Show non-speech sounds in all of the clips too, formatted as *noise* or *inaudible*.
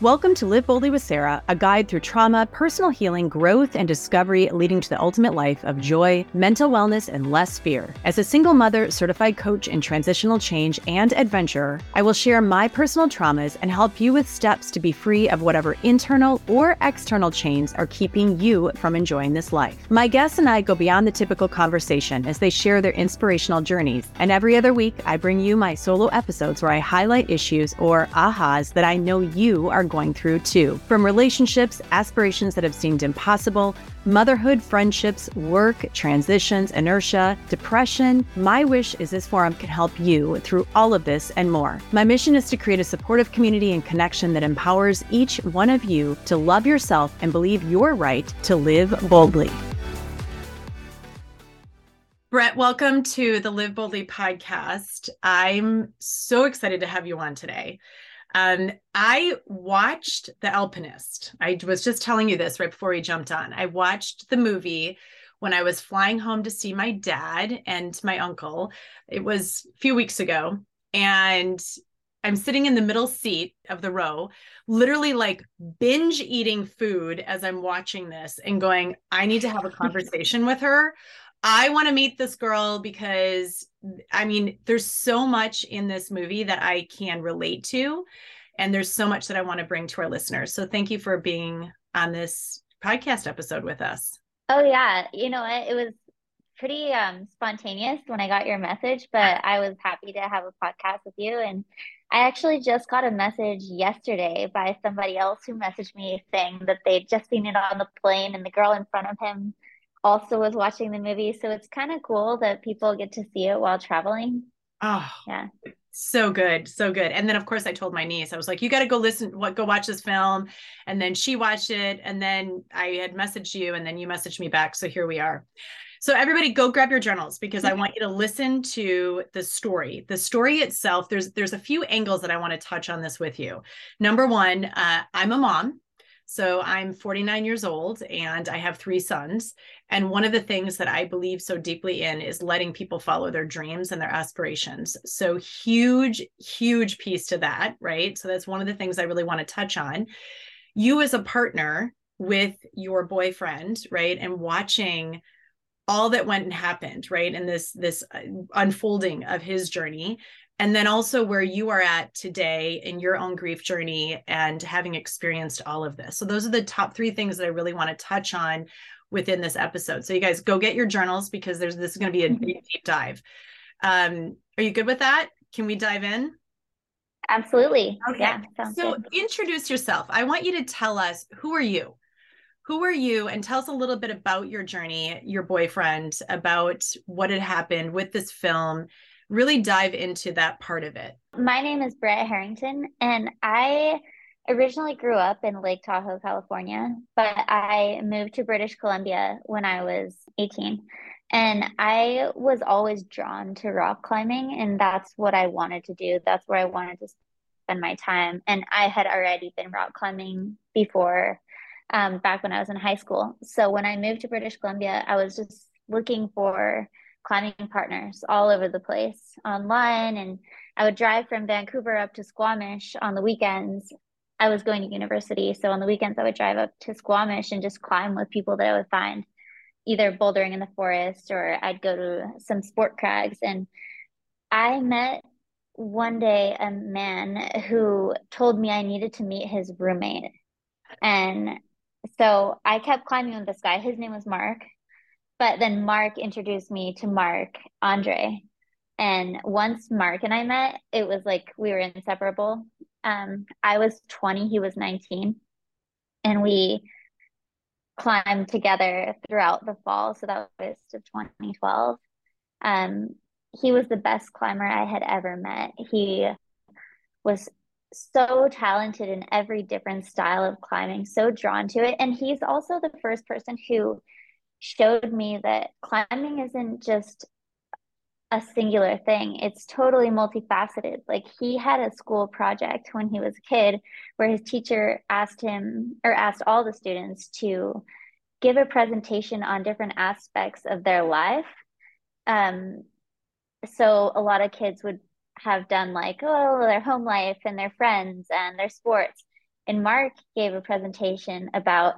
Welcome to Live Boldly with Sara, a guide through trauma, personal healing, growth, and discovery leading to the ultimate life of joy, mental wellness, and less fear. As a single mother, certified coach in transitional change, and adventurer, I will share my personal traumas and help you with steps to be free of whatever internal or external chains are keeping you from enjoying this life. My guests and I go beyond the typical conversation as they share their inspirational journeys. And every other week, I bring you my solo episodes where I highlight issues or ahas that I know you are going through too. From relationships, aspirations that have seemed impossible, motherhood, friendships, work, transitions, inertia, depression, my wish is this forum can help you through all of this and more. My mission is to create a supportive community and connection that empowers each one of you to love yourself and believe you're right to live boldly. Brette, welcome to the Live Boldly podcast. I'm so excited to have you on today. Um, I watched The Alpinist. I was just telling you this right before we jumped on. I watched the movie when I was flying home to see my dad and my uncle. It was a few weeks ago. And I'm sitting in the middle seat of the row, literally like binge eating food as I'm watching this and going, I need to have a *laughs* conversation with her. I want to meet this girl because I mean, there's so much in this movie that I can relate to. And there's so much that I want to bring to our listeners. So thank you for being on this podcast episode with us. Oh, yeah. You know what? It was pretty um, spontaneous when I got your message, but I was happy to have a podcast with you. And I actually just got a message yesterday by somebody else who messaged me saying that they'd just seen it on the plane and the girl in front of him also was watching the movie. So it's kind of cool that people get to see it while traveling. Oh, yeah. So good. So good. And then of course I told my niece, I was like, you got to go listen, what, go watch this film. And then she watched it. And then I had messaged you and then you messaged me back. So here we are. So everybody go grab your journals because I want you to listen to the story. The story itself, there's there's a few angles that I want to touch on this with you. Number one, uh, I'm a mom. So I'm 49 years old and I have three sons. And one of the things that I believe so deeply in is letting people follow their dreams and their aspirations. So huge, huge piece to that, right? So that's one of the things I really want to touch on. You as a partner with your boyfriend, right? And watching all that went and happened, right? And this this uh, unfolding of his journey and then also where you are at today in your own grief journey and having experienced all of this. So those are the top 3 things that I really want to touch on within this episode. So you guys go get your journals because there's this is going to be a mm-hmm. deep, deep dive. Um, are you good with that? Can we dive in? Absolutely. Okay. Yeah, so good. introduce yourself. I want you to tell us who are you? Who are you? And tell us a little bit about your journey, your boyfriend, about what had happened with this film. Really dive into that part of it. My name is Brette Harrington, and I originally grew up in Lake Tahoe, California, but I moved to British Columbia when I was 18. And I was always drawn to rock climbing, and that's what I wanted to do. That's where I wanted to spend my time. And I had already been rock climbing before, um, back when I was in high school. So when I moved to British Columbia, I was just looking for climbing partners all over the place online. And I would drive from Vancouver up to Squamish on the weekends I was going to university. So on the weekends, I would drive up to Squamish and just climb with people that I would find either bouldering in the forest or I'd go to some sport crags. And I met one day a man who told me I needed to meet his roommate. And so I kept climbing with this guy. His name was Mark. But then Mark introduced me to Mark Andre. And once Mark and I met, it was like we were inseparable. Um, I was 20, he was 19, and we climbed together throughout the fall. So that was of 2012. Um, he was the best climber I had ever met. He was so talented in every different style of climbing, so drawn to it. And he's also the first person who showed me that climbing isn't just a singular thing. It's totally multifaceted. Like he had a school project when he was a kid where his teacher asked him or asked all the students to give a presentation on different aspects of their life. Um, so a lot of kids would have done like, oh, their home life and their friends and their sports. And Mark gave a presentation about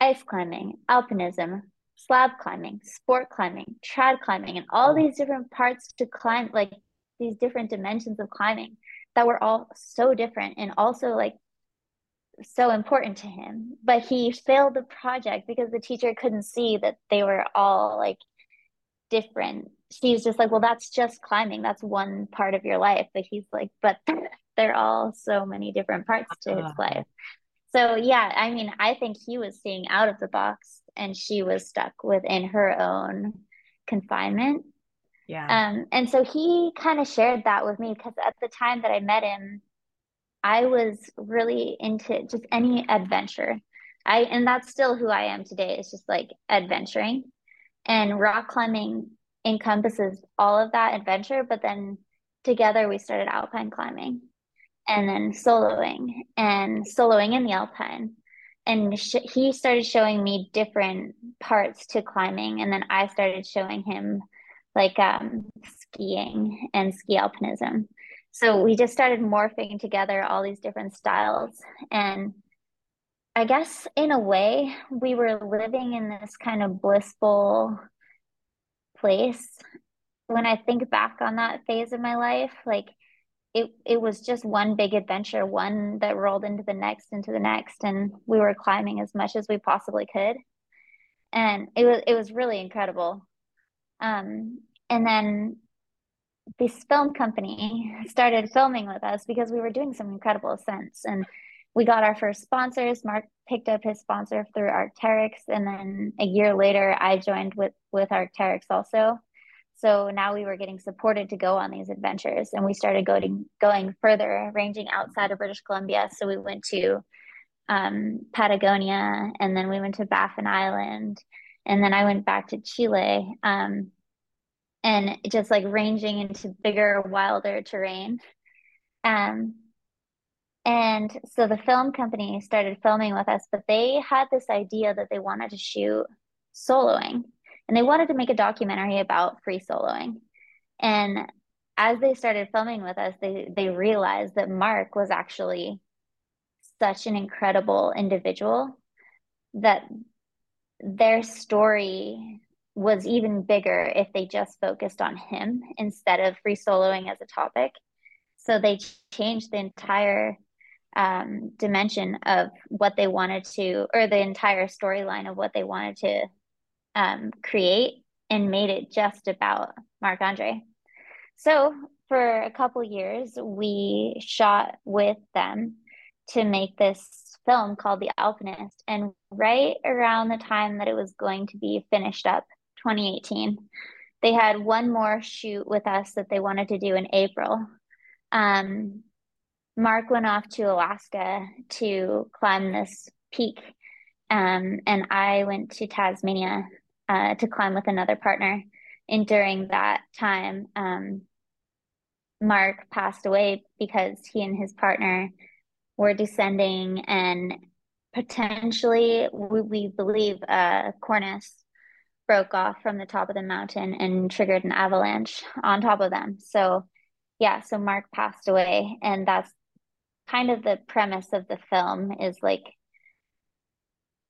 ice climbing, alpinism, slab climbing, sport climbing, trad climbing, and all mm. these different parts to climb, like these different dimensions of climbing that were all so different and also like so important to him. But he failed the project because the teacher couldn't see that they were all like different. She's just like, well, that's just climbing. That's one part of your life. But he's like, but *laughs* they're all so many different parts to his uh-huh. life. So yeah, I mean, I think he was seeing out of the box and she was stuck within her own confinement. Yeah. Um, and so he kind of shared that with me because at the time that I met him, I was really into just any adventure. I and that's still who I am today. It's just like adventuring. And rock climbing encompasses all of that adventure, but then together we started alpine climbing and then soloing and soloing in the alpine. And sh- he started showing me different parts to climbing and then i started showing him like um, skiing and ski alpinism. So we just started morphing together all these different styles. And i guess in a way we were living in this kind of blissful place. When i think back on that phase of my life like it it was just one big adventure, one that rolled into the next, into the next, and we were climbing as much as we possibly could, and it was it was really incredible. Um, and then this film company started filming with us because we were doing some incredible ascents, and we got our first sponsors. Mark picked up his sponsor through Arc'teryx, and then a year later, I joined with with Arc'teryx also. So now we were getting supported to go on these adventures and we started going going further, ranging outside of British Columbia. So we went to um, Patagonia and then we went to Baffin Island and then I went back to Chile um, and just like ranging into bigger, wilder terrain. Um, and so the film company started filming with us, but they had this idea that they wanted to shoot soloing and they wanted to make a documentary about free soloing. And as they started filming with us, they they realized that Mark was actually such an incredible individual that their story was even bigger if they just focused on him instead of free soloing as a topic. So they changed the entire um, dimension of what they wanted to, or the entire storyline of what they wanted to um, create and made it just about Marc-André. So for a couple years, we shot with them to make this film called The Alpinist. And right around the time that it was going to be finished up, 2018, they had one more shoot with us that they wanted to do in April. Um, Mark went off to Alaska to climb this peak, um, and I went to Tasmania uh, to climb with another partner. And during that time, um, Mark passed away because he and his partner were descending and potentially, we, we believe, a cornice broke off from the top of the mountain and triggered an avalanche on top of them. So, yeah, so Mark passed away. And that's kind of the premise of the film is like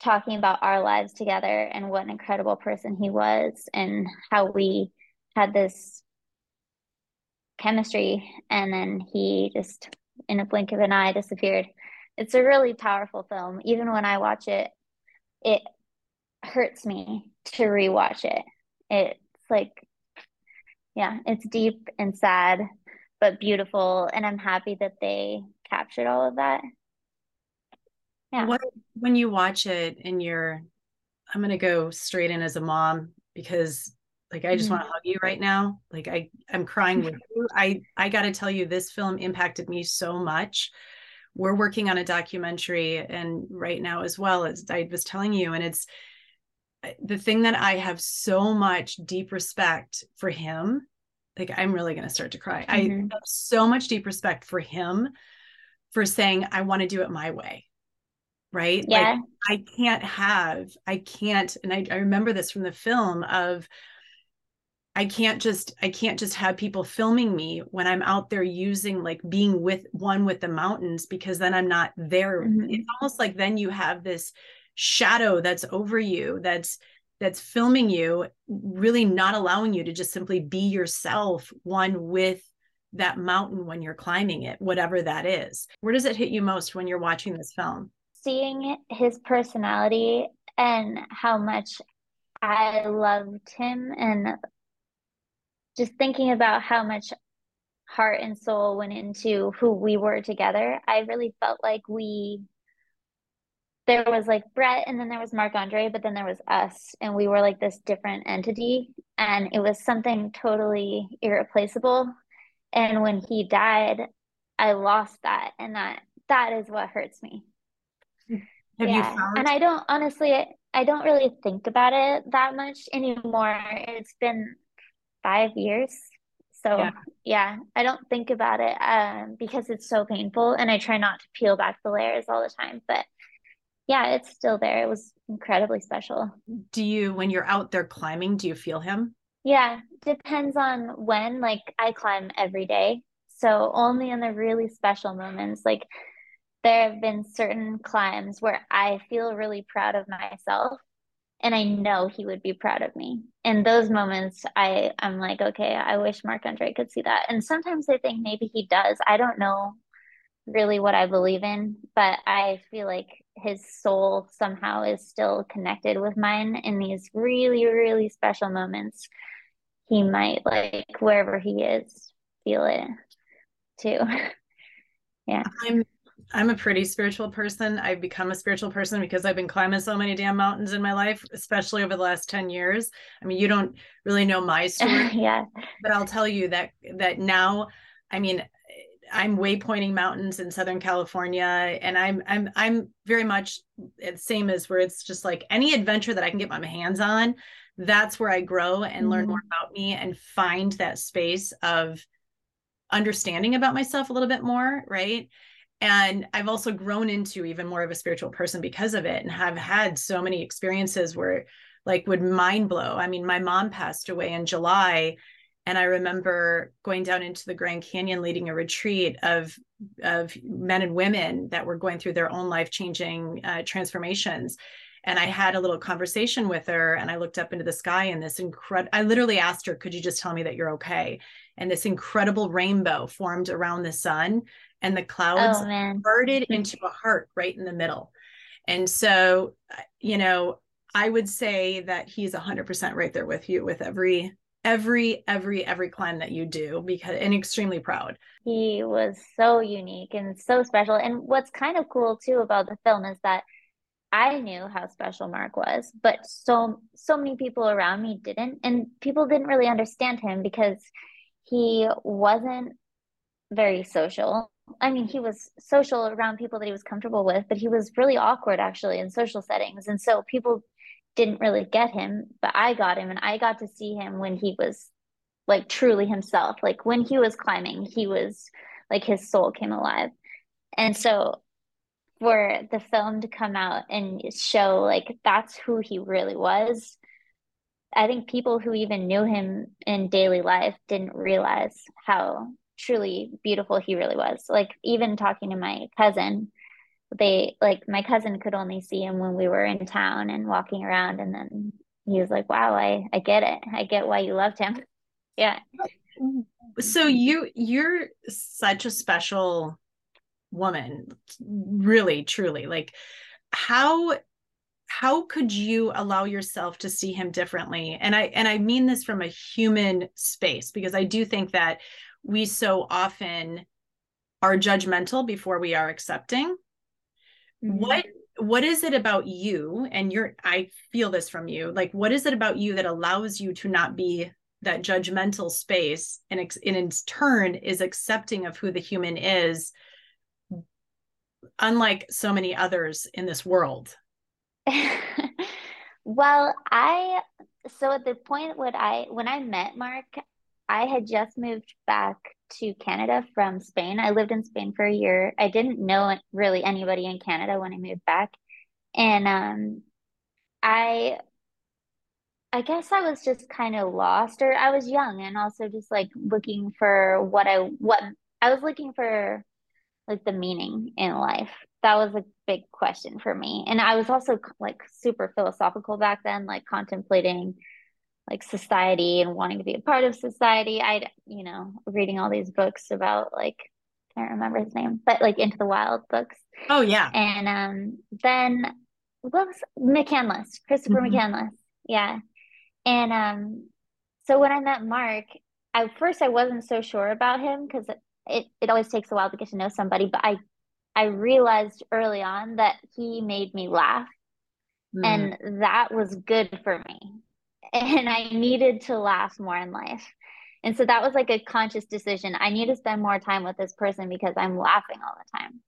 talking about our lives together and what an incredible person he was and how we had this chemistry. And then he just in a blink of an eye disappeared. It's a really powerful film. Even when i watch it it hurts me to rewatch it. It's like yeah it's deep and sad but beautiful. And i'm happy that they captured all of that yeah. What when you watch it and you're I'm gonna go straight in as a mom because like I just mm-hmm. want to hug you right now. Like I I'm crying with *laughs* you. I I got to tell you this film impacted me so much. we're working on a documentary and right now as well as I was telling you and it's the thing that I have so much deep respect for him like I'm really going to start to cry. Mm-hmm. I have so much deep respect for him for saying I want to do it my way. Right? Yeah. Like I can't have I can't and I, I remember this from the film of I can't just I can't just have people filming me when I'm out there using like being with one with the mountains because then I'm not there. Mm-hmm. It's almost like then you have this shadow that's over you that's that's filming you really not allowing you to just simply be yourself one with that mountain when you're climbing it whatever that is where does it hit you most when you're watching this film seeing his personality and how much i loved him and just thinking about how much heart and soul went into who we were together, I really felt like we there was like Brette and then there was Marc-André, but then there was us and we were like this different entity and it was something totally irreplaceable. And when he died, I lost that and that that is what hurts me. Have yeah. Found- and I don't honestly I don't really think about it that much anymore. It's been five years. So yeah. yeah, I don't think about it um, because it's so painful, and I try not to peel back the layers all the time. But yeah, it's still there. It was incredibly special. Do you, when you're out there climbing, do you feel him? Yeah, depends on when. Like I climb every day, so only in the really special moments. Like there have been certain climbs where I feel really proud of myself and I know he would be proud of me. In those moments, I I'm like, okay, I wish Marc-André could see that. And sometimes I think maybe he does. I don't know really what I believe in, but I feel like his soul somehow is still connected with mine in these really really special moments. He might like wherever he is feel it too. *laughs* yeah. I'm I'm a pretty spiritual person. I've become a spiritual person because I've been climbing so many damn mountains in my life, especially over the last 10 years. I mean, you don't really know my *laughs* story. yeah. But I'll tell you that that now, I mean, I'm waypointing mountains in Southern California and I'm I'm I'm very much the same as where it's just like any adventure that I can get my hands on, that's where I grow and mm-hmm. learn more about me and find that space of understanding about myself a little bit more, right? And i've also grown into even more of a spiritual person because of it and have had so many experiences where like would mind blow. I mean my mom passed away in july and i remember going down into the grand canyon leading a retreat of of men and women that were going through their own life changing uh, transformations. And i had a little conversation with her and i looked up into the sky and this incredible i literally asked her could you just tell me that you're okay? And this incredible rainbow formed around the sun and the clouds oh, converted into a heart right in the middle. And so, uh, you know, I would say that he's 100% right there with you with every every every every climb that you do because and extremely proud. He was so unique and so special. And what's kind of cool too about the film is that i knew how special mark was but so so many people around me didn't. And people didn't really understand him because he wasn't very social I mean, he was social around people that he was comfortable with, but he was really awkward actually in social settings. And so people didn't really get him, but I got him and I got to see him when he was like truly himself. Like when he was climbing, he was like his soul came alive. And so for the film to come out and show like that's who he really was, I think people who even knew him in daily life didn't realize how truly beautiful he really was. Like even talking to my cousin, they like my cousin could only see him when we were in town and walking around and then he was like, Wow, I, I get it. I get why you loved him. *laughs* Yeah. So you you're such a special woman, really, truly. Like how how could you allow yourself to see him differently and i and i mean this from a human space because i do think that we so often are judgmental before we are accepting mm-hmm. what what is it about you and you're i feel this from you like what is it about you that allows you to not be that judgmental space and, and in turn is accepting of who the human is unlike so many others in this world? *laughs* well, I so at the point when I when I met Mark, I had just moved back to Canada from Spain. I lived in Spain for a year. I didn't know really anybody in Canada when I moved back. And um I I guess I was just kind of lost or I was young and also just like looking for what I what I was looking for like the meaning in life. That was a big question for me. And I was also like super philosophical back then, like contemplating like society and wanting to be a part of society. I, you know, reading all these books about like, I can't remember his name, but like Into the Wild books. Oh, yeah. And um, then what was McCandless, Christopher mm-hmm. McCandless. Yeah. And um, so when I met Mark, at first I wasn't so sure about him because it, it always takes a while to get to know somebody, but I I realized early on that he made me laugh. Mm. And that was good for me. And I needed to laugh more in life. And so that was like a conscious decision. I need to spend more time with this person because I'm laughing all the time.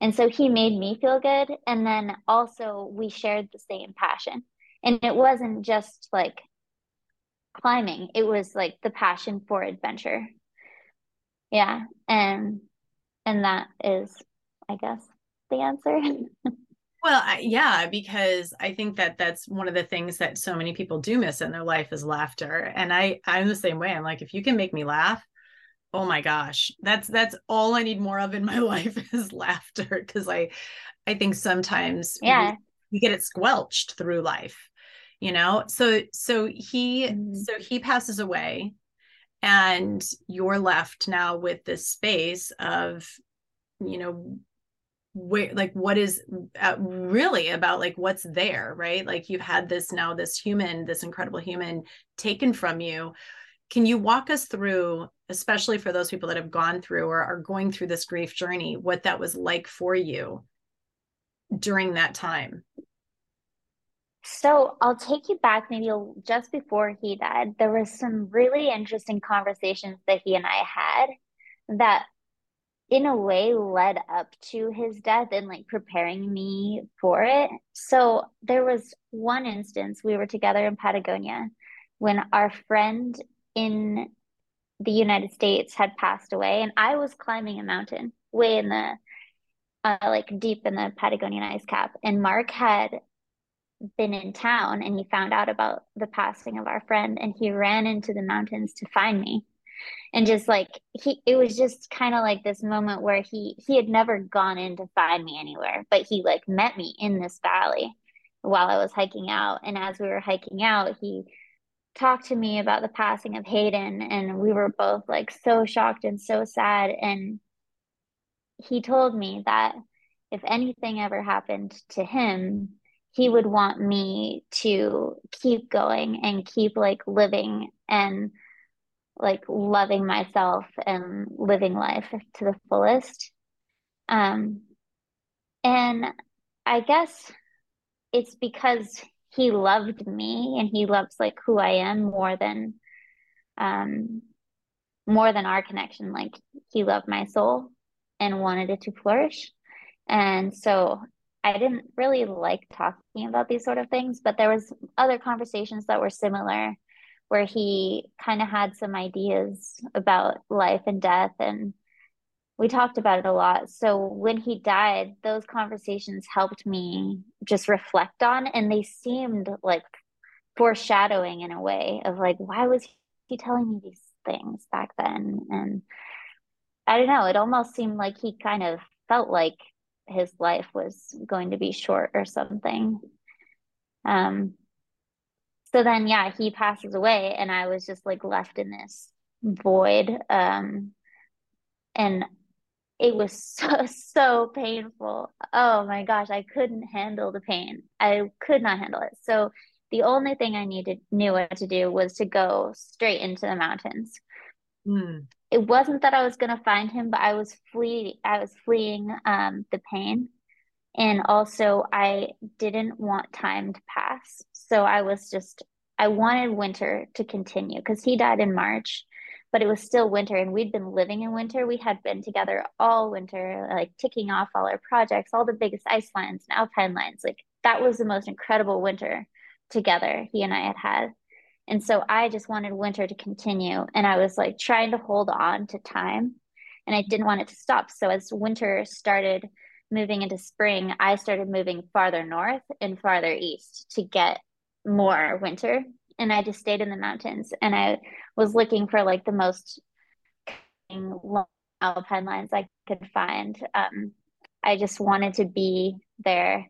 And so he made me feel good. And then also we shared the same passion. And it wasn't just like climbing, it was like the passion for adventure yeah and and that is i guess the answer *laughs* well yeah because i think that that's one of the things that so many people do miss in their life is laughter and i i'm the same way i'm like if you can make me laugh oh my gosh that's that's all i need more of in my *laughs* life is laughter because i i think sometimes yeah we, we, get it squelched through life you know so so he mm-hmm. so he passes away and you're left now with this space of you know where like what is uh, really about like what's there right like you've had this now this human this incredible human taken from you can you walk us through especially for those people that have gone through or are going through this grief journey what that was like for you during that time so I'll take you back maybe just before he died. There was some really interesting conversations that he and I had that in a way led up to his death and like preparing me for it. So there was one instance we were together in Patagonia when our friend in the United States had passed away and I was climbing a mountain way in the uh, like deep in the Patagonian ice cap and Mark had been in town and he found out about the passing of our friend and he ran into the mountains to find me and just like he it was just kind of like this moment where he he had never gone in to find me anywhere but he like met me in this valley while I was hiking out. And as we were hiking out he talked to me about the passing of Hayden and we were both like so shocked and so sad. And he told me that if anything ever happened to him he would want me to keep going and keep like living and like loving myself and living life to the fullest. Um and i guess it's because he loved me and he loves like who i am more than um more than our connection. Like he loved my soul and wanted it to flourish. And so I didn't really like talking about these sort of things, but there was other conversations that were similar where he kind of had some ideas about life and death and we talked about it a lot. So when he died, those conversations helped me just reflect on and they seemed like foreshadowing in a way of like why was he telling me these things back then and I don't know, it almost seemed like he kind of felt like his life was going to be short or something. Um, so then, yeah, he passes away, and I was just like left in this void. Um, and it was *laughs* so, so painful. Oh my gosh, I couldn't handle the pain. I could not handle it. So the only thing I needed knew what to do was to go straight into the mountains. Mm it wasn't that I was going to find him, but I was flee I was fleeing um, the pain, and also I didn't want time to pass. So I was just I wanted winter to continue because he died in March, but it was still winter and we'd been living in winter. We had been together all winter, like ticking off all our projects, all the biggest ice lines and alpine lines. Like that was the most incredible winter together he and I had had. And so I just wanted winter to continue. And I was like trying to hold on to time and I didn't want it to stop. So as winter started moving into spring, I started moving farther north and farther east to get more winter. And I just stayed in the mountains and I was looking for like the most alpine lines I could find. Um, I just wanted to be there.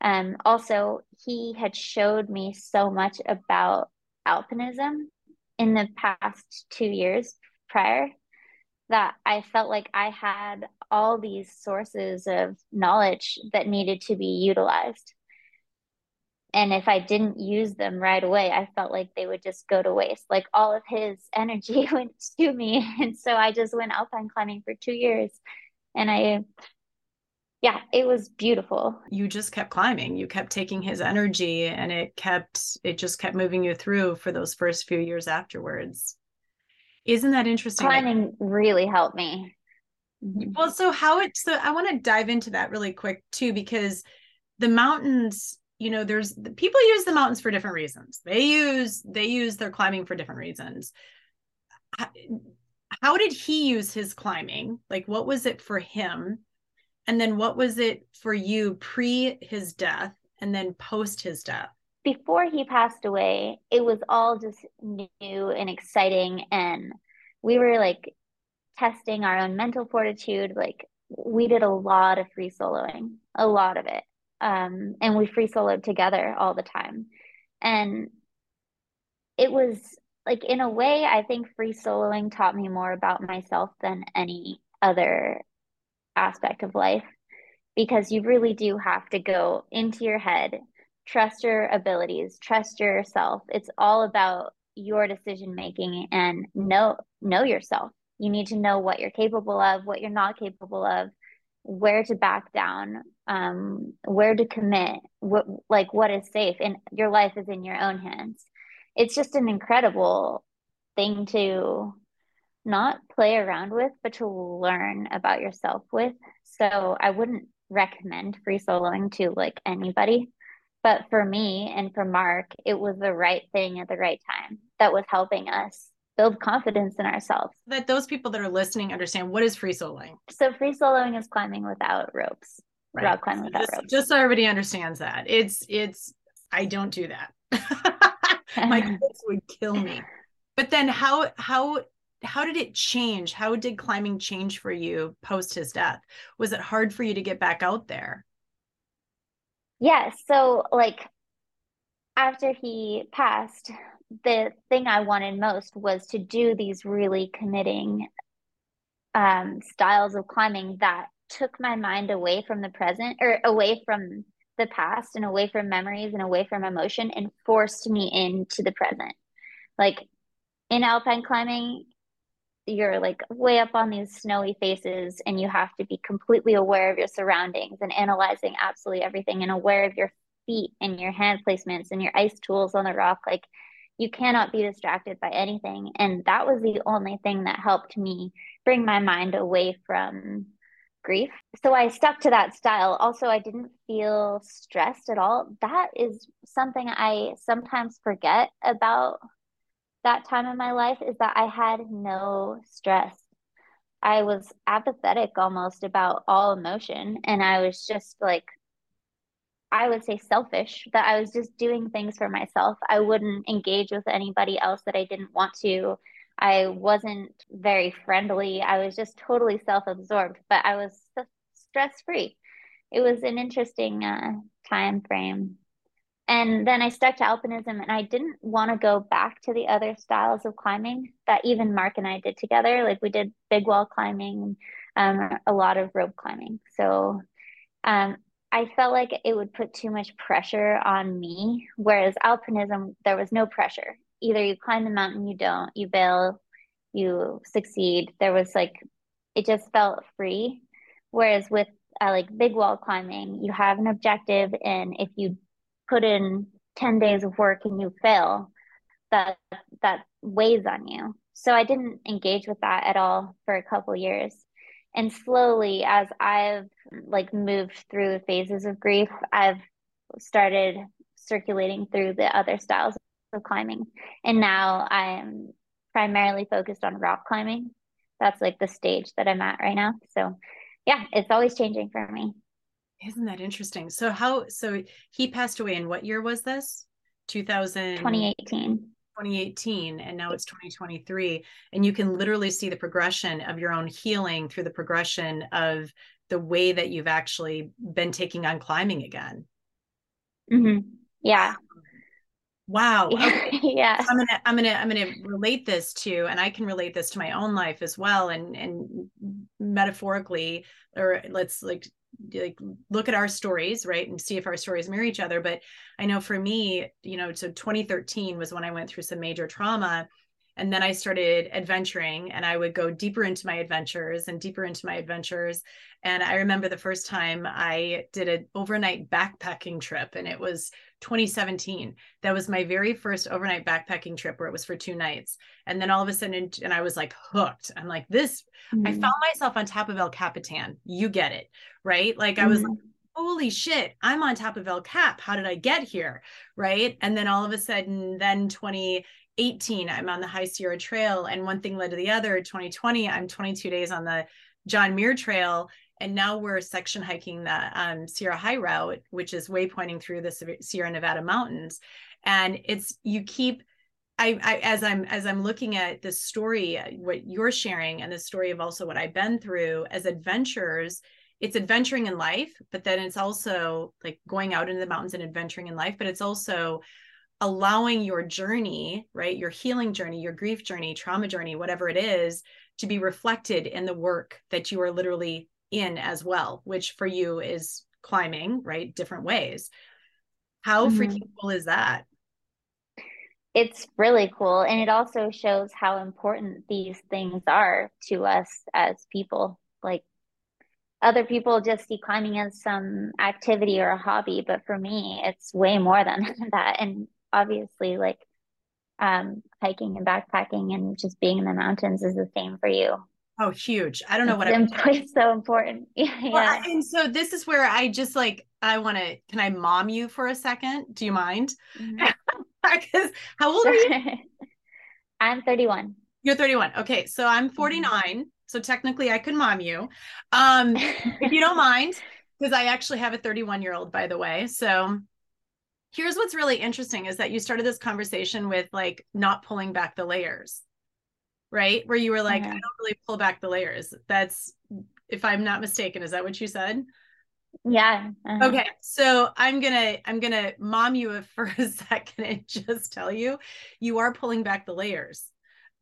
Um, also, he had showed me so much about alpinism in the past two years prior that I felt like I had all these sources of knowledge that needed to be utilized. And if I didn't use them right away, I felt like they would just go to waste. Like all of his *laughs* energy *laughs* went to me. And so I just went alpine climbing for two years. And I, yeah, it was beautiful. You just kept climbing. You kept taking his energy and it kept, it just kept moving you through for those first few years afterwards. Isn't that interesting? Climbing really helped me. Mm-hmm. Well, so how it so I want to dive into that really quick too, because the mountains, you know, there's people use the mountains for different reasons. They use they use their climbing for different reasons. How, how did he use his climbing? Like what was it for him? And then what was it for you pre his death and then post his death? before he passed away, it was all just new and exciting. And we were like testing our own mental fortitude. Like we did a lot of free soloing, a lot of it. Um, and we free soloed together all the time. And it was like, in a way, I think free soloing taught me more about myself than any other aspect of life because you really do have to go into your head trust your abilities trust yourself it's all about your decision making and know know yourself you need to know what you're capable of what you're not capable of where to back down um where to commit what like what is safe and your life is in your own hands. It's just an incredible thing to not play around with but to learn about yourself with. So i wouldn't recommend free soloing to like anybody. But for me and for Mark, it was the right thing at the right time that was helping us build confidence in ourselves. That those people that are listening understand what is free soloing. So free soloing is climbing without ropes. Right. Rock climbing without just, ropes. Just so everybody understands that. It's it's I don't do that. *laughs* My *laughs* kids would kill me. But then how how how did it change? How did climbing change for you post his death? Was it hard for you to get back out there? yeah so like after he passed the thing i wanted most was to do these really committing um, styles of climbing that took my mind away from the present or away from the past and away from memories and away from emotion and forced me into the present. Like in alpine climbing you're like way up on these snowy faces and you have to be completely aware of your surroundings and analyzing absolutely everything and aware of your feet and your hand placements and your ice tools on the rock. Like you cannot be distracted by anything and that was the only thing that helped me bring my mind away from grief so i stuck to that style also i didn't feel stressed at all that is something i sometimes forget about that time in my life is that I had no stress. I was apathetic almost about all emotion. And I was just like, I would say selfish, that I was just doing things for myself. I wouldn't engage with anybody else that I didn't want to. I wasn't very friendly. I was just totally self absorbed, but I was stress free. It was an interesting uh, time frame and then I stuck to alpinism and I didn't want to go back to the other styles of climbing that even Mark and I did together. Like we did big wall climbing, um, a lot of rope climbing. So um, I felt like it would put too much pressure on me. Whereas alpinism, there was no pressure. Either you climb the mountain, you don't, you bail, you succeed. There was like, it just felt free. Whereas with uh, like big wall climbing, you have an objective, and if you put in 10 days of work and you fail, that that weighs on you. so I didn't engage with that at all for a couple years. And slowly, as I've like moved through the phases of grief, I've started circulating through the other styles of climbing. And now I'm primarily focused on rock climbing. That's like the stage that I'm at right now. So, yeah, it's always changing for me. Isn't that interesting? So, how, so he passed away in what year was this? 2000 2018 2018 and now it's 2023 and you can literally see the progression of your own healing through the progression of the way that you've actually been taking on climbing again mm-hmm. yeah wow *laughs* okay. yeah i'm gonna i'm gonna i'm gonna relate this to and i can relate this to my own life as well and and metaphorically or let's like like look at our stories right and see if our stories mirror each other. But i know for me you know so 2013 was when i went through some major trauma and then i started adventuring and i would go deeper into my adventures and deeper into my adventures. And i remember the first time i did an overnight backpacking trip and it was 2017 that was my very first overnight backpacking trip where it was for two nights. And then all of a sudden and i was like hooked. I'm like this mm-hmm. i found myself on top of el capitan. You get it right? Like i was mm-hmm. like holy shit i'm on top of el cap. How did i get here right? And then all of a sudden then 20 18 i'm on the high sierra trail and one thing led to the other 2020 i'm 22 days on the john muir trail and now we're section hiking the um, sierra high route which is waypointing through the sierra nevada mountains. And it's you keep I, I, as i'm as i'm looking at this story what you're sharing and the story of also what i've been through as adventures it's adventuring in life but then it's also like going out into the mountains and adventuring in life but it's also allowing your journey, right, your healing journey, your grief journey, trauma journey, whatever it is, to be reflected in the work that you are literally in as well, which for you is climbing, right, different ways. How mm-hmm. freaking cool is that? It's really cool. And it also shows how important these things are to us as people. Like other people just see climbing as some activity or a hobby, but for me, it's way more than *laughs* that. And obviously like um, hiking and backpacking and just being in the mountains is the same for you. Oh, huge. I don't know it's what I'm *laughs* so important. *laughs* yeah. Well, and so this is where I just like, I want to, can I mom you for a second? Do you mind? Because mm-hmm. *laughs* how old are you? I'm 31. You're 31. Okay. So I'm mm-hmm. 49. Mm-hmm. So technically I could mom you. Um, if you don't mind, because I actually have a 31 year old, by the way. So here's what's really interesting is that you started this conversation with like not pulling back the layers right? Where you were like i don't really pull back the layers. That's if i'm not mistaken is that what you said? Yeah uh-huh. okay so i'm gonna i'm gonna mom you *laughs* for a second and just tell you you are pulling back the layers.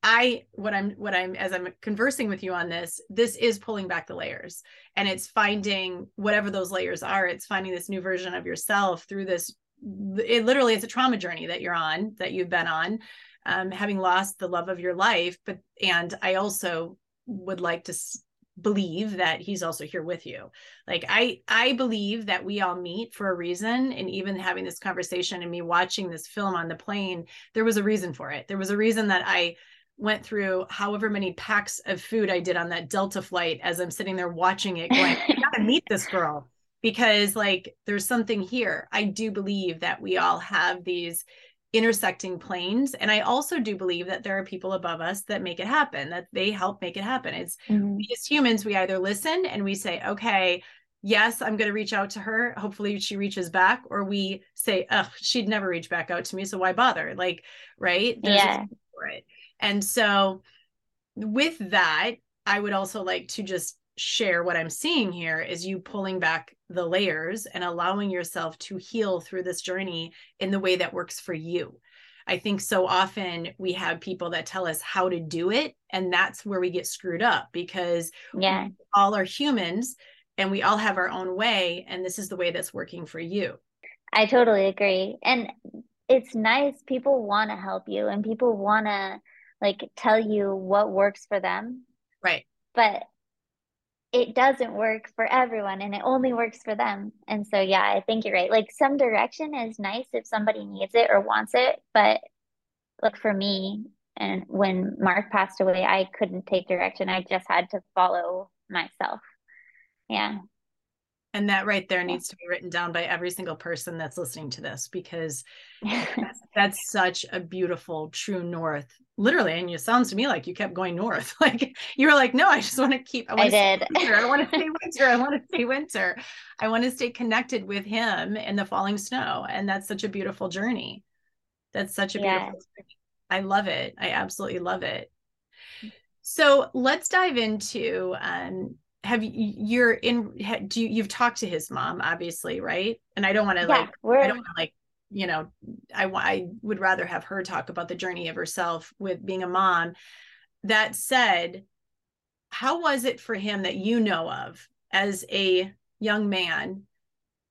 I what i'm what i'm as i'm conversing with you on this this is pulling back the layers and it's finding whatever those layers are it's finding this new version of yourself through this it literally is a trauma journey that you're on that you've been on um, having lost the love of your life but and i also would like to s- believe that he's also here with you. Like i i believe that we all meet for a reason and even having this conversation and me watching this film on the plane there was a reason for it. There was a reason that i went through however many packs of food i did on that delta flight as i'm sitting there watching it going i gotta meet this girl because like there's something here. I do believe that we all have these intersecting planes and i also do believe that there are people above us that make it happen that they help make it happen. It's mm-hmm. as humans we either listen and we say okay yes i'm going to reach out to her. Hopefully she reaches back or we say oh she'd never reach back out to me so why bother? Like right? There's yeah. for it. And so with that i would also like to just share what I'm seeing here is you pulling back the layers and allowing yourself to heal through this journey in the way that works for you. I think so often we have people that tell us how to do it, and that's where we get screwed up because yeah, all are humans and we all have our own way, and this is the way that's working for you. I totally agree. And it's nice people want to help you and people want to like tell you what works for them. Right. But it doesn't work for everyone and it only works for them. And so, yeah, I think you're right. Like some direction is nice if somebody needs it or wants it. But look, for me, And when Mark passed away, I couldn't take direction. I just had to follow myself. Yeah. And that right there needs to be written down by every single person that's listening to this because *laughs* that's, that's, such a beautiful true north. Literally, and it sounds to me like you kept going north. *laughs* Like you were like, no, I just want to keep. I, I did. Winter. I want *laughs* to stay winter. I want to stay winter. I want to stay connected with him in the falling snow, and that's such a beautiful journey. That's such a beautiful. Journey. I love it. I absolutely love it. So let's dive into um, have you you're in do you you've talked to his mom obviously right and i don't want to yeah, like i don't want to like you know i i would rather have her talk about the journey of herself with being a mom. That said how was it for him that you know of as a young man?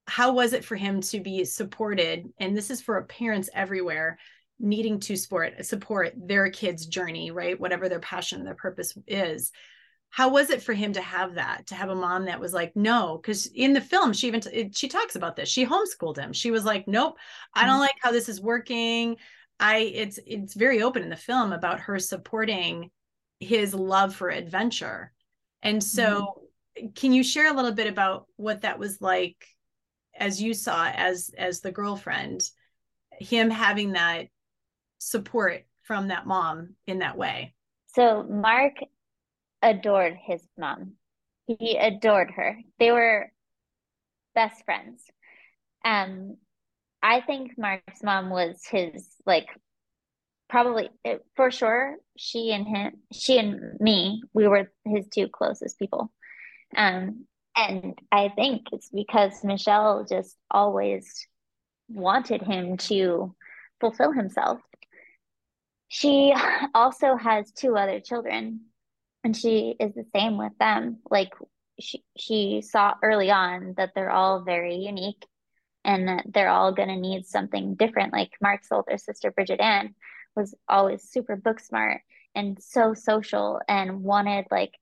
How was it for him to be supported? And this is for parents everywhere needing to support support their kids journey right? Whatever their passion their purpose is how was it for him to have that to have a mom that was like no because in the film she even t- she talks about this. She homeschooled him. She was like nope i don't mm-hmm. like how this is working. I it's it's very open in the film about her supporting his love for adventure. And so mm-hmm. can you share a little bit about what that was like as you saw as as the girlfriend him having that support from that mom in that way? So marc adored his mom. He adored her. They were best friends. Um, I think Marc's mom was his like probably for sure she and him she and me we were his two closest people um and i think it's because michelle just always wanted him to fulfill himself she also has two other children and she is the same with them. Like she she saw early on that they're all very unique and that they're all going to need something different. Like marc's older sister bridget ann was always super book smart and so social and wanted like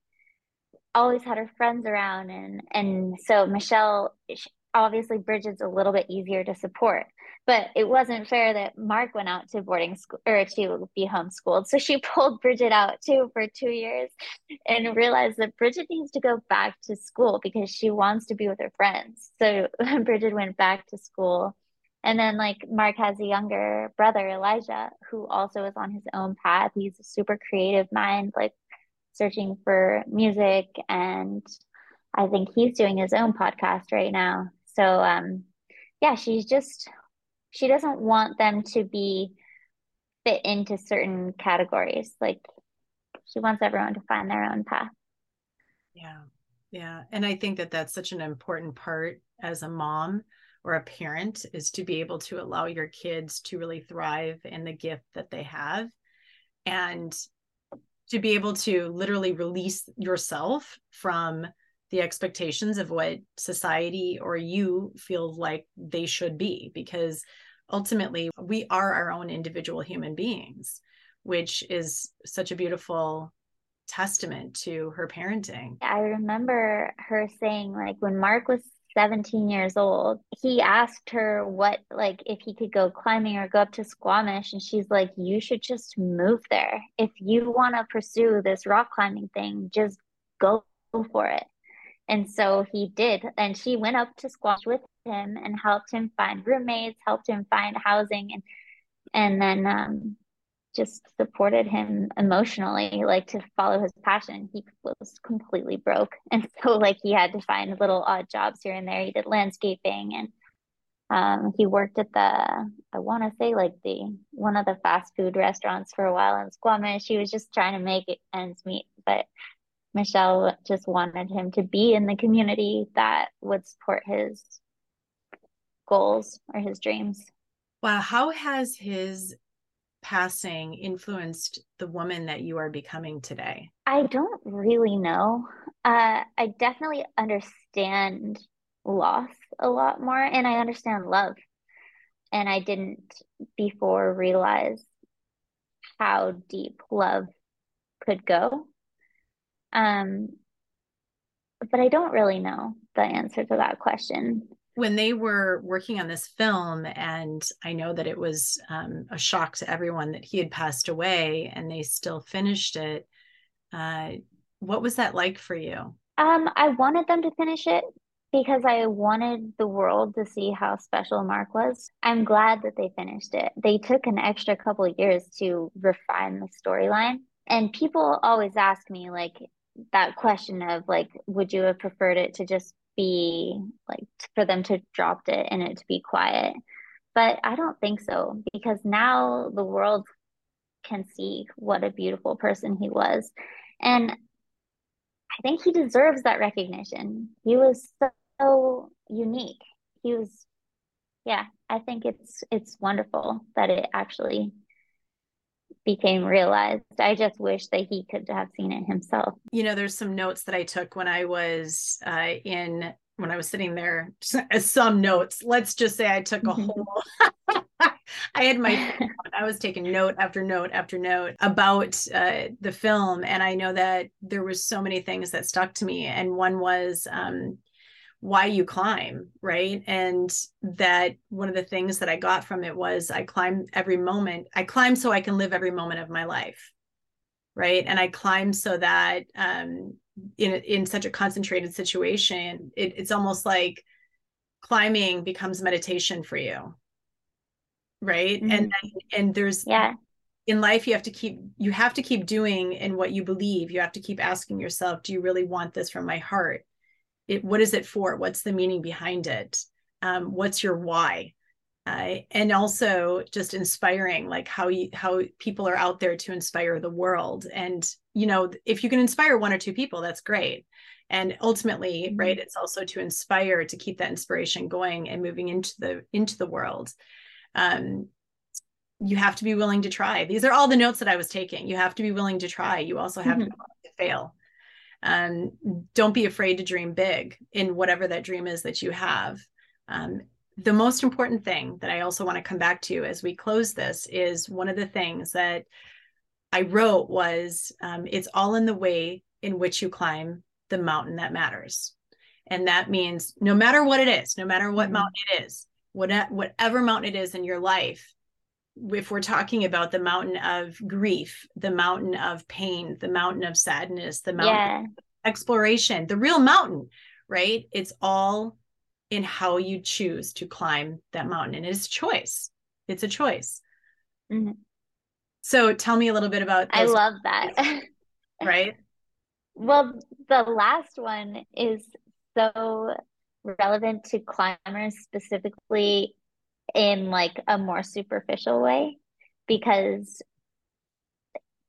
always had her friends around and and so michelle obviously bridget's a little bit easier to support but it wasn't fair that Marc went out to boarding school or to be homeschooled. So she *laughs* pulled Bridget out too for two years and realized that Bridget needs to go back to school because she wants to be with her friends. So *laughs* Bridget went back to school. And then, like, Marc has a younger brother, Elijah, who also is on his own path. He's a super creative mind, like, searching for music. And I think he's doing his own podcast right now. So, um, yeah, she's just she doesn't want them to be fit into certain categories. Like she wants everyone to find their own path. Yeah. Yeah. And I think that that's such an important part as a mom or a parent is to be able to allow your kids to really thrive in the gift that they have and to be able to literally release yourself from the expectations of what society or you feel like they should be because ultimately we are our own individual human beings which is such a beautiful testament to her parenting. I remember her saying like when marc was 17 years old he asked her what like if he could go climbing or go up to squamish and she's like you should just move there. If you want to pursue this rock climbing thing just go for it and so he did. And she went up to Squamish with him and helped him find roommates, helped him find housing, and and then um, just supported him emotionally, like to follow his passion. He was completely broke, *laughs* and so like he had to find little odd jobs here and there. He did landscaping, and um, he worked at the I want to say like the one of the fast food restaurants for a while in Squamish. He was just trying to make ends meet, but Michelle just wanted him to be in the community that would support his goals or his dreams. Wow. How has his passing influenced the woman that you are becoming today? I don't really know. Uh, I definitely understand loss a lot more and I understand love. And I didn't before realize how deep love could go um, but I don't really know the answer to that question. when they were working on this film, and I know that it was um, a shock to everyone that he had passed away, and they still finished it. Uh, what was that like for you? Um, I wanted them to finish it because I wanted the world to see how special Marc was. I'm glad that they finished it. They took an extra couple of years to refine the storyline. And people always ask me, like, that question of, like, would you have preferred it to just be like for them to dropped it and it to be quiet. But I don't think so because now the world can see what a beautiful person he was. And I think he deserves that recognition. He was so unique. He was yeah, I think it's it's wonderful that it actually became realized. I just wish that he could have seen it himself. You know, there's some notes that I took when I was uh, in when I was sitting there. Some notes. Let's just say I took a mm-hmm. whole. *laughs* I had my. I was taking note after note after note about uh, the film, and I know that there was so many things that stuck to me, and one was. Um, why you climb, right? And that one of the things that I got from it was I climb every moment. I climb so I can live every moment of my life, right? And I climb so that um, in in such a concentrated situation, it, it's almost like climbing becomes meditation for you, right? Mm-hmm. And and there's yeah in life you have to keep you have to keep doing in what you believe you have to keep asking yourself do you really want this from my heart it, what is it for? What's the meaning behind it? Um, what's your why? Uh, and also just inspiring like how you how people are out there to inspire the world. And you know if you can inspire one or two people that's great. And ultimately mm-hmm. right it's also to inspire to keep that inspiration going and moving into the into the world. Um, you have to be willing to try. These are all the notes that i was taking. You have to be willing to try. You also have mm-hmm. to fail um, don't be afraid to dream big in whatever that dream is that you have um, the most important thing that i also want to come back to as we close this is one of the things that i wrote was um, it's all in the way in which you climb the mountain that matters and that means no matter what it is no matter what mm-hmm. mountain it is what, whatever mountain it is in your life if we're talking about the mountain of grief, the mountain of pain, the mountain of sadness, the mountain yeah. exploration, the real mountain, right? It's all in how you choose to climb that mountain. And it's a choice. It's a choice. Mm-hmm. So tell me a little bit about I love that. *laughs* right? Well, the last one is so relevant to climbers specifically in like a more superficial way because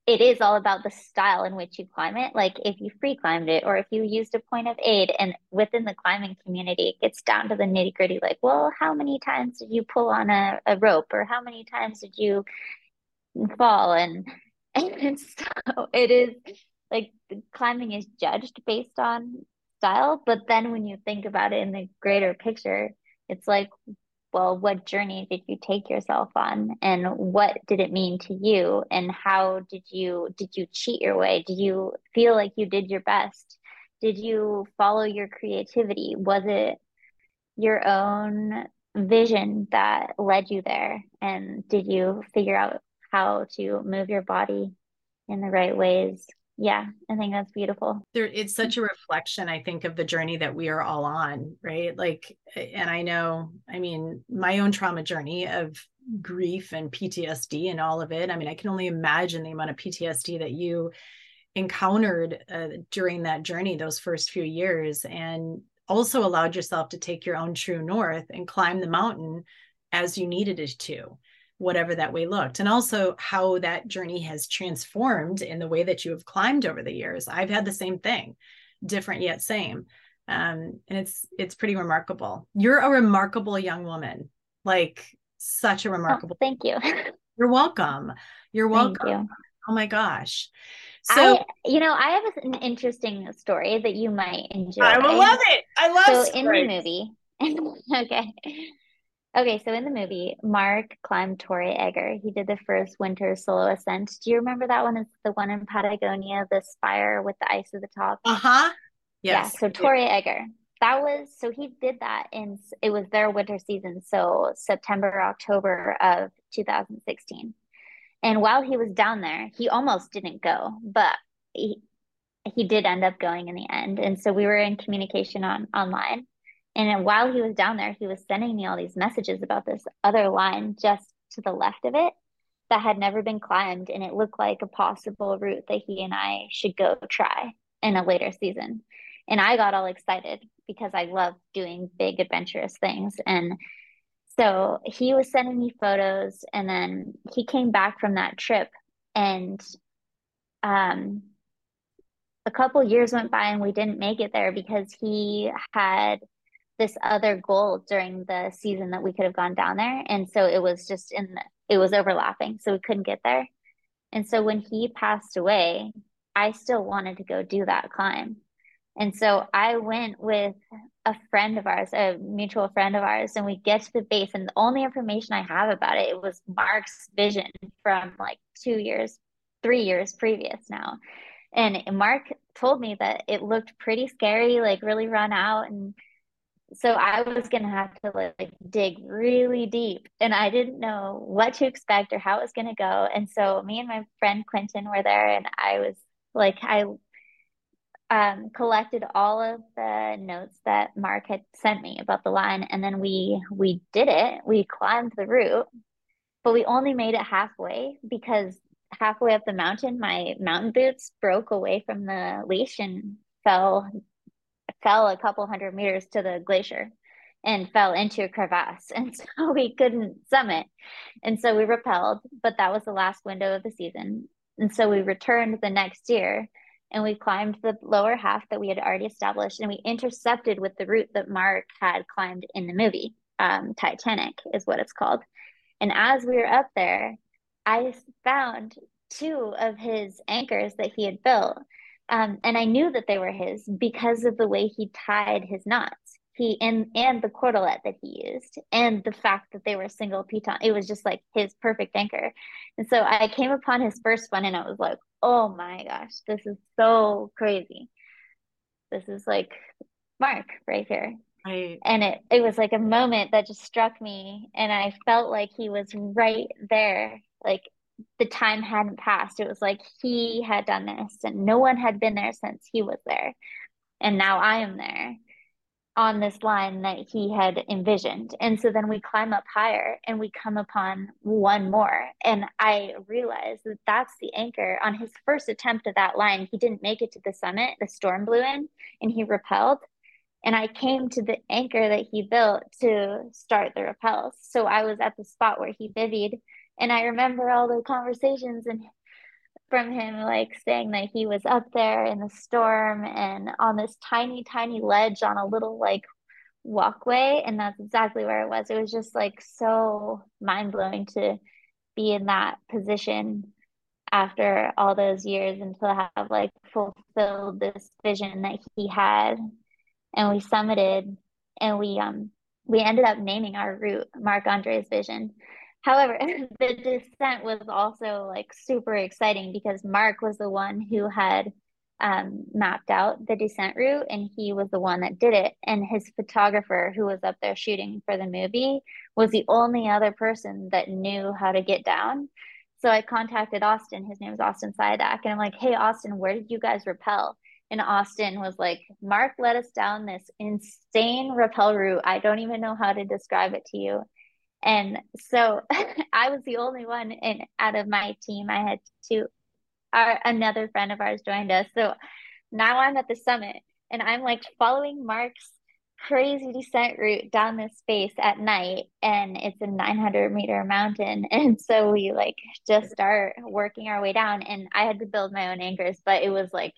it is all about the style in which you climb it. Like if you free climbed it or if you used a point of aid and within the climbing community, it gets down to the nitty gritty like, well, how many times did you pull on a, a rope or how many times did you fall? And, *laughs* and so it is like climbing is judged based on style. But then when you think about it in the greater picture, it's like, well, what journey did you take yourself on and what did it mean to you and how did you did you cheat your way? Did you feel like you did your best? Did you follow your creativity? Was it your own vision that led you there? And did you figure out how to move your body in the right ways? Yeah i think that's beautiful. There it's such a reflection i think of the journey that we are all on right? Like and i know i mean my own trauma journey of grief and ptsd and all of it i mean i can only imagine the amount of ptsd that you encountered uh, during that journey those first few years and also allowed yourself to take your own true north and climb the mountain as you needed it to whatever that way looked. And also how that journey has transformed in the way that you have climbed over the years. I've had the same thing different yet same. Um, and it's it's pretty remarkable. You're a remarkable young woman like such a oh, remarkable oh, thank you. *laughs* You're welcome. You're welcome. you. oh my gosh. So I, you know i have an interesting story that you might enjoy i will love it. I love so stories. in the movie *laughs* okay Okay, so in the movie, Marc climbed Torre Egger. He did the first winter solo ascent. Do you remember that one? It's the one in Patagonia, the spire with the ice at the top. Uh huh. Yes. Yeah. So Torre Egger. that was so he did that in it was their winter season, so September, October of 2016. And while he was down there, he almost didn't go, but he, he did end up going in the end. And so we were in communication on online. And while he was down there, he was sending me all these messages about this other line just to the left of it that had never been climbed. And it looked like a possible route that he and I should go try in a later season. And I got all excited because I love doing big adventurous things. And so he was sending me photos and then he came back from that trip and um a couple years went by and we didn't make it there because he had this other goal during the season that we could have gone down there and so it was just in the, it was overlapping so we couldn't get there and so when he passed away i still wanted to go do that climb and so I went with a friend of ours, a mutual friend of ours, and we get to the base. And the only information I have about it, it was Marc's vision from like two years, three years previous now. And Marc told me that it looked pretty scary, like really run out. And so I was to have to like dig really deep. And I didn't know what to expect or how it was to go. And so me and my friend Quentin were there, and I was like, I um, collected all of the notes that Marc had sent me about the line, and then we we did it. We climbed the route, but we only made it halfway because halfway up the mountain, my mountain boots broke away from the leash and fell fell a couple hundred meters to the glacier and fell into a crevasse, *laughs* and so we couldn't summit, and so we repelled. But that was the last window of the season, and so we returned the next year and we climbed the lower half that we had already established and we intercepted with the route that marc had climbed in the movie um, titanic is what it's called. And as we were up there i found two of his anchors that he had built um, and i knew that they were his because of the way he tied his knots. He and and the cordelette that he used and the fact that they were single piton. It was just like his perfect anchor. And so i came upon his first one and i was like oh my gosh this is so crazy. This is like marc right here. Right. And it it was like a moment that just struck me and i felt like he was right there like the time hadn't passed it was like he had done this and no one had been there since he was there and now i am there on this line that he had envisioned. And so then we climb up higher and we come upon one more. And I realized that that's the anchor. On his first attempt at that line, he didn't make it to the summit. The storm blew in and he repelled. And I came to the anchor that he built to start the repels. So I was at the spot where he bivvied. And I remember all the conversations and from him like saying that he was up there in the storm and on this tiny tiny ledge on a little like walkway and that's exactly where it was. It was just like so mind-blowing to be in that position after all those years and to have like fulfilled this vision that he had. And we summited and we um we ended up naming our route marc andre's vision However, *laughs* the descent was also like super exciting because Marc was the one who had um, mapped out the descent route and he was the one that did it. And his photographer, who was up there shooting for the movie, was the only other person that knew how to get down. So I contacted Austin. His name is Austin Siadak. And I'm like, hey, Austin, where did you guys rappel? And Austin was like, Marc led us down this insane rappel route. I don't even know how to describe it to you. And so *laughs* I was the only one and out of my team. I had two our another friend of ours joined us. So now I'm at the summit and I'm like following Marc's crazy descent route down this space at night and it's a 900 meter mountain *laughs* and so we like just start working our way down and i had to build my own anchors but it was like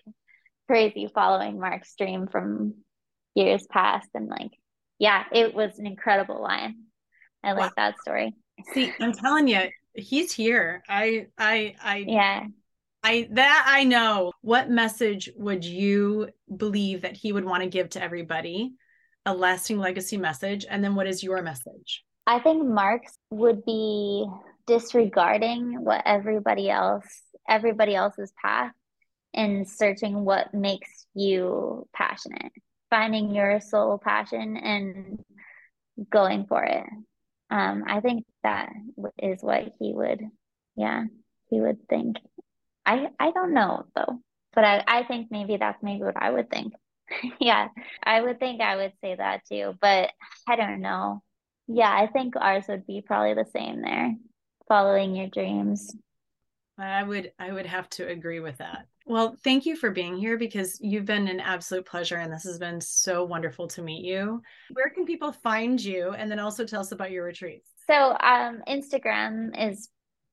crazy following marc's dream from years past and like yeah it was an incredible line I like wow. that story. See, I'm telling you, he's here. I, I, I, yeah. I that I know. What message would you believe that he would want to give to everybody? A lasting legacy message. And then what is your message? I think Marc's would be disregarding what everybody else everybody else's path and searching what makes you passionate. finding your soul passion and going for it. Um, I think that is what he would, yeah, he would think. I I don't know though, but I I think maybe that's maybe what I would think. *laughs* yeah, I would think I would say that too, but I don't know. Yeah, I think ours would be probably the same there, following your dreams. I would I would have to agree with that. Well, thank you for being here because you've been an absolute pleasure and this has been so wonderful to meet you. Where can people find you and then also tell us about your retreats? So, um, Instagram is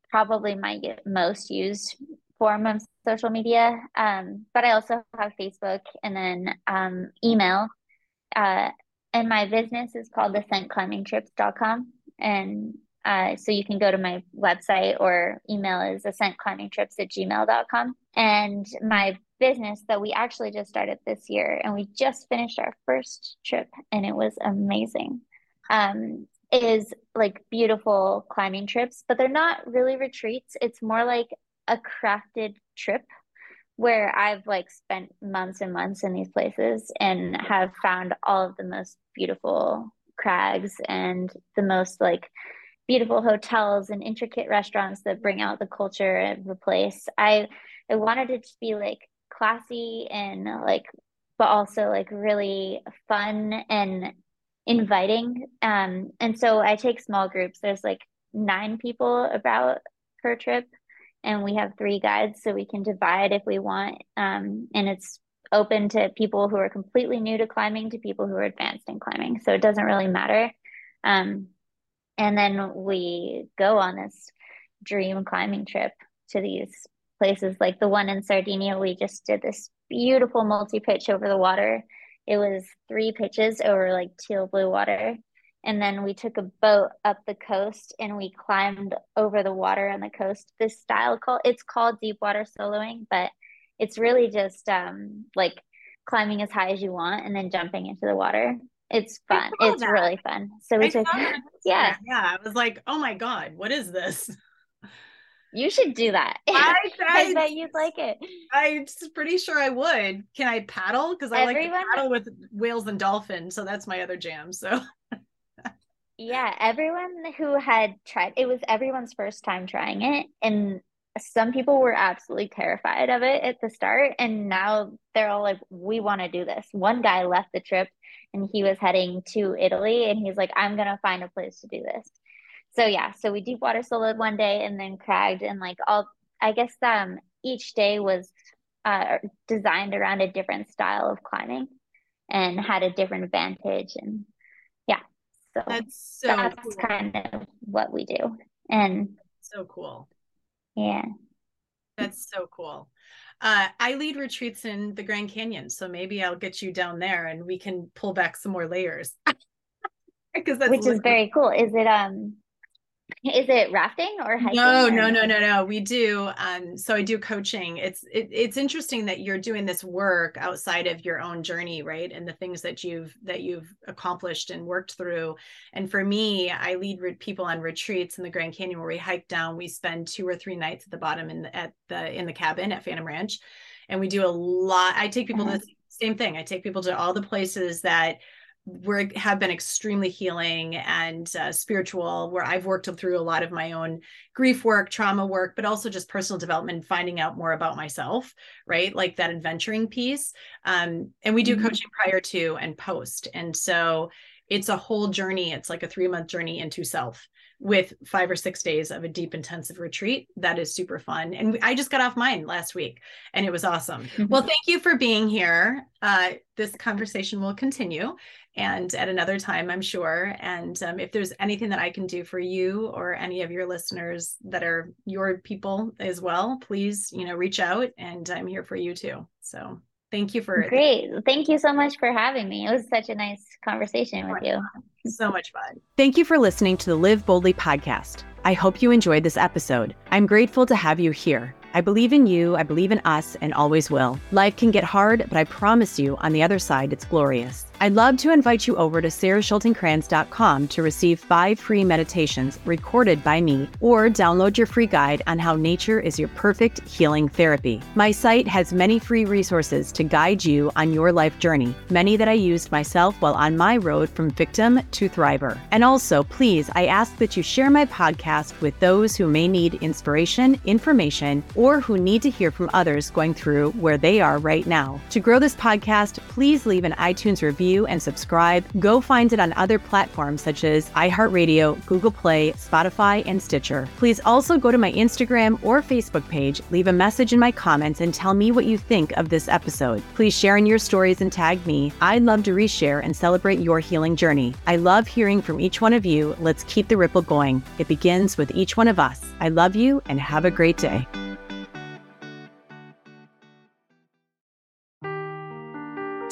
probably my most used form of social media. Um, but I also have Facebook and then um, email. Uh, and my business is called ascentclimbingtrips.com. And uh, so you can go to my website or email is ascentclimbingtrips at gmail.com. And my business that we actually just started this year and we just finished our first trip and it was amazing. Um, is like beautiful climbing trips, but they're not really retreats. It's more like a crafted trip where I've like spent months and months in these places and have found all of the most beautiful crags and the most like beautiful hotels and intricate restaurants that bring out the culture of the place. I I wanted it to be like classy and like but also like really fun and inviting. Um and so I take small groups. There's like nine people about per trip and we have three guides so we can divide if we want um, and it's open to people who are completely new to climbing to people who are advanced in climbing so it doesn't really matter um, and then we go on this dream climbing trip to these places like the one in sardinia. We just did this beautiful multi-pitch over the water. It was three pitches over like teal blue water. And then we took a boat up the coast and we climbed over the water on the coast. This style called it's called deep water soloing but it's really just um like climbing as high as you want and then jumping into the water it's fun it's that. really fun so we I took *laughs* yeah yeah i was like oh my god what is this you should do that. *laughs* I, I, I, bet you'd like it. I'm pretty sure I would. Can I paddle? Because I Everyone, like to paddle with whales and dolphins, so that's my other jam. So yeah, everyone who had tried it was everyone's first time trying it. And some people were absolutely terrified of it at the start. And now they're all like, we want to do this. One guy left the trip and he was heading to Italy and he's like, I'm to find a place to do this. So yeah, so we deep water soloed one day and then cragged and like all, I guess um each day was uh, designed around a different style of climbing and had a different advantage and yeah. so that's so that's cool. kind of what we do. And so cool. Yeah. That's so cool. Uh, I lead retreats in the Grand Canyon, so maybe I'll get you down there and we can pull back some more layers. *laughs* Because that's which is very cool. Is it um is it rafting or hiking? No, or no, no, no, no. We do. Um, so I do coaching. It's it, it's interesting that you're doing this work outside of your own journey, right? And the things that you've that you've accomplished and worked through. And for me, I lead re- people on retreats in the Grand Canyon where we hike down. We spend two or three nights at the bottom in the at the in the cabin at Phantom Ranch, and we do a lot. I take people uh-huh. to the same thing. I take people to all the places that were have been extremely healing and uh, spiritual where i've worked through a lot of my own grief work trauma work but also just personal development finding out more about myself right? Like that adventuring piece. Um, and we do mm-hmm. coaching prior to and post. And so it's a whole journey. It's like a three month journey into self with five or six days of a deep intensive retreat that is super fun. And i just got off mine last week and it was awesome. Mm-hmm. well thank you for being here. Uh, this conversation will continue and at another time i'm sure and um, if there's anything that i can do for you or any of your listeners that are your people as well please you know reach out and i'm here for you too so thank you for great thank you so much for having me it was such a nice conversation with you *laughs* so much fun. Thank you for listening to the Live Boldly podcast. I hope you enjoyed this episode. I'm grateful to have you here. I believe in you, I believe in us, and always will. Life can get hard, but I promise you, on the other side, it's glorious. I'd love to invite you over to saraschultingkranz.com to receive five free meditations recorded by me or download your free guide on how nature is your perfect healing therapy. My site has many free resources to guide you on your life journey, many that I used myself while on my road from victim to thriver. And also, please, I ask that you share my podcast with those who may need inspiration, information, or who need to hear from others going through where they are right now. To grow this podcast, please leave an iTunes review and subscribe. Go find it on other platforms such as iHeartRadio, Google Play, Spotify, and Stitcher. Please also go to my Instagram or Facebook page, leave a message in my comments, and tell me what you think of this episode. Please share in your stories and tag me. I'd love to reshare and celebrate your healing journey. I love hearing from each one of you. Let's keep the ripple going. It begins with each one of us. I love you and have a great day.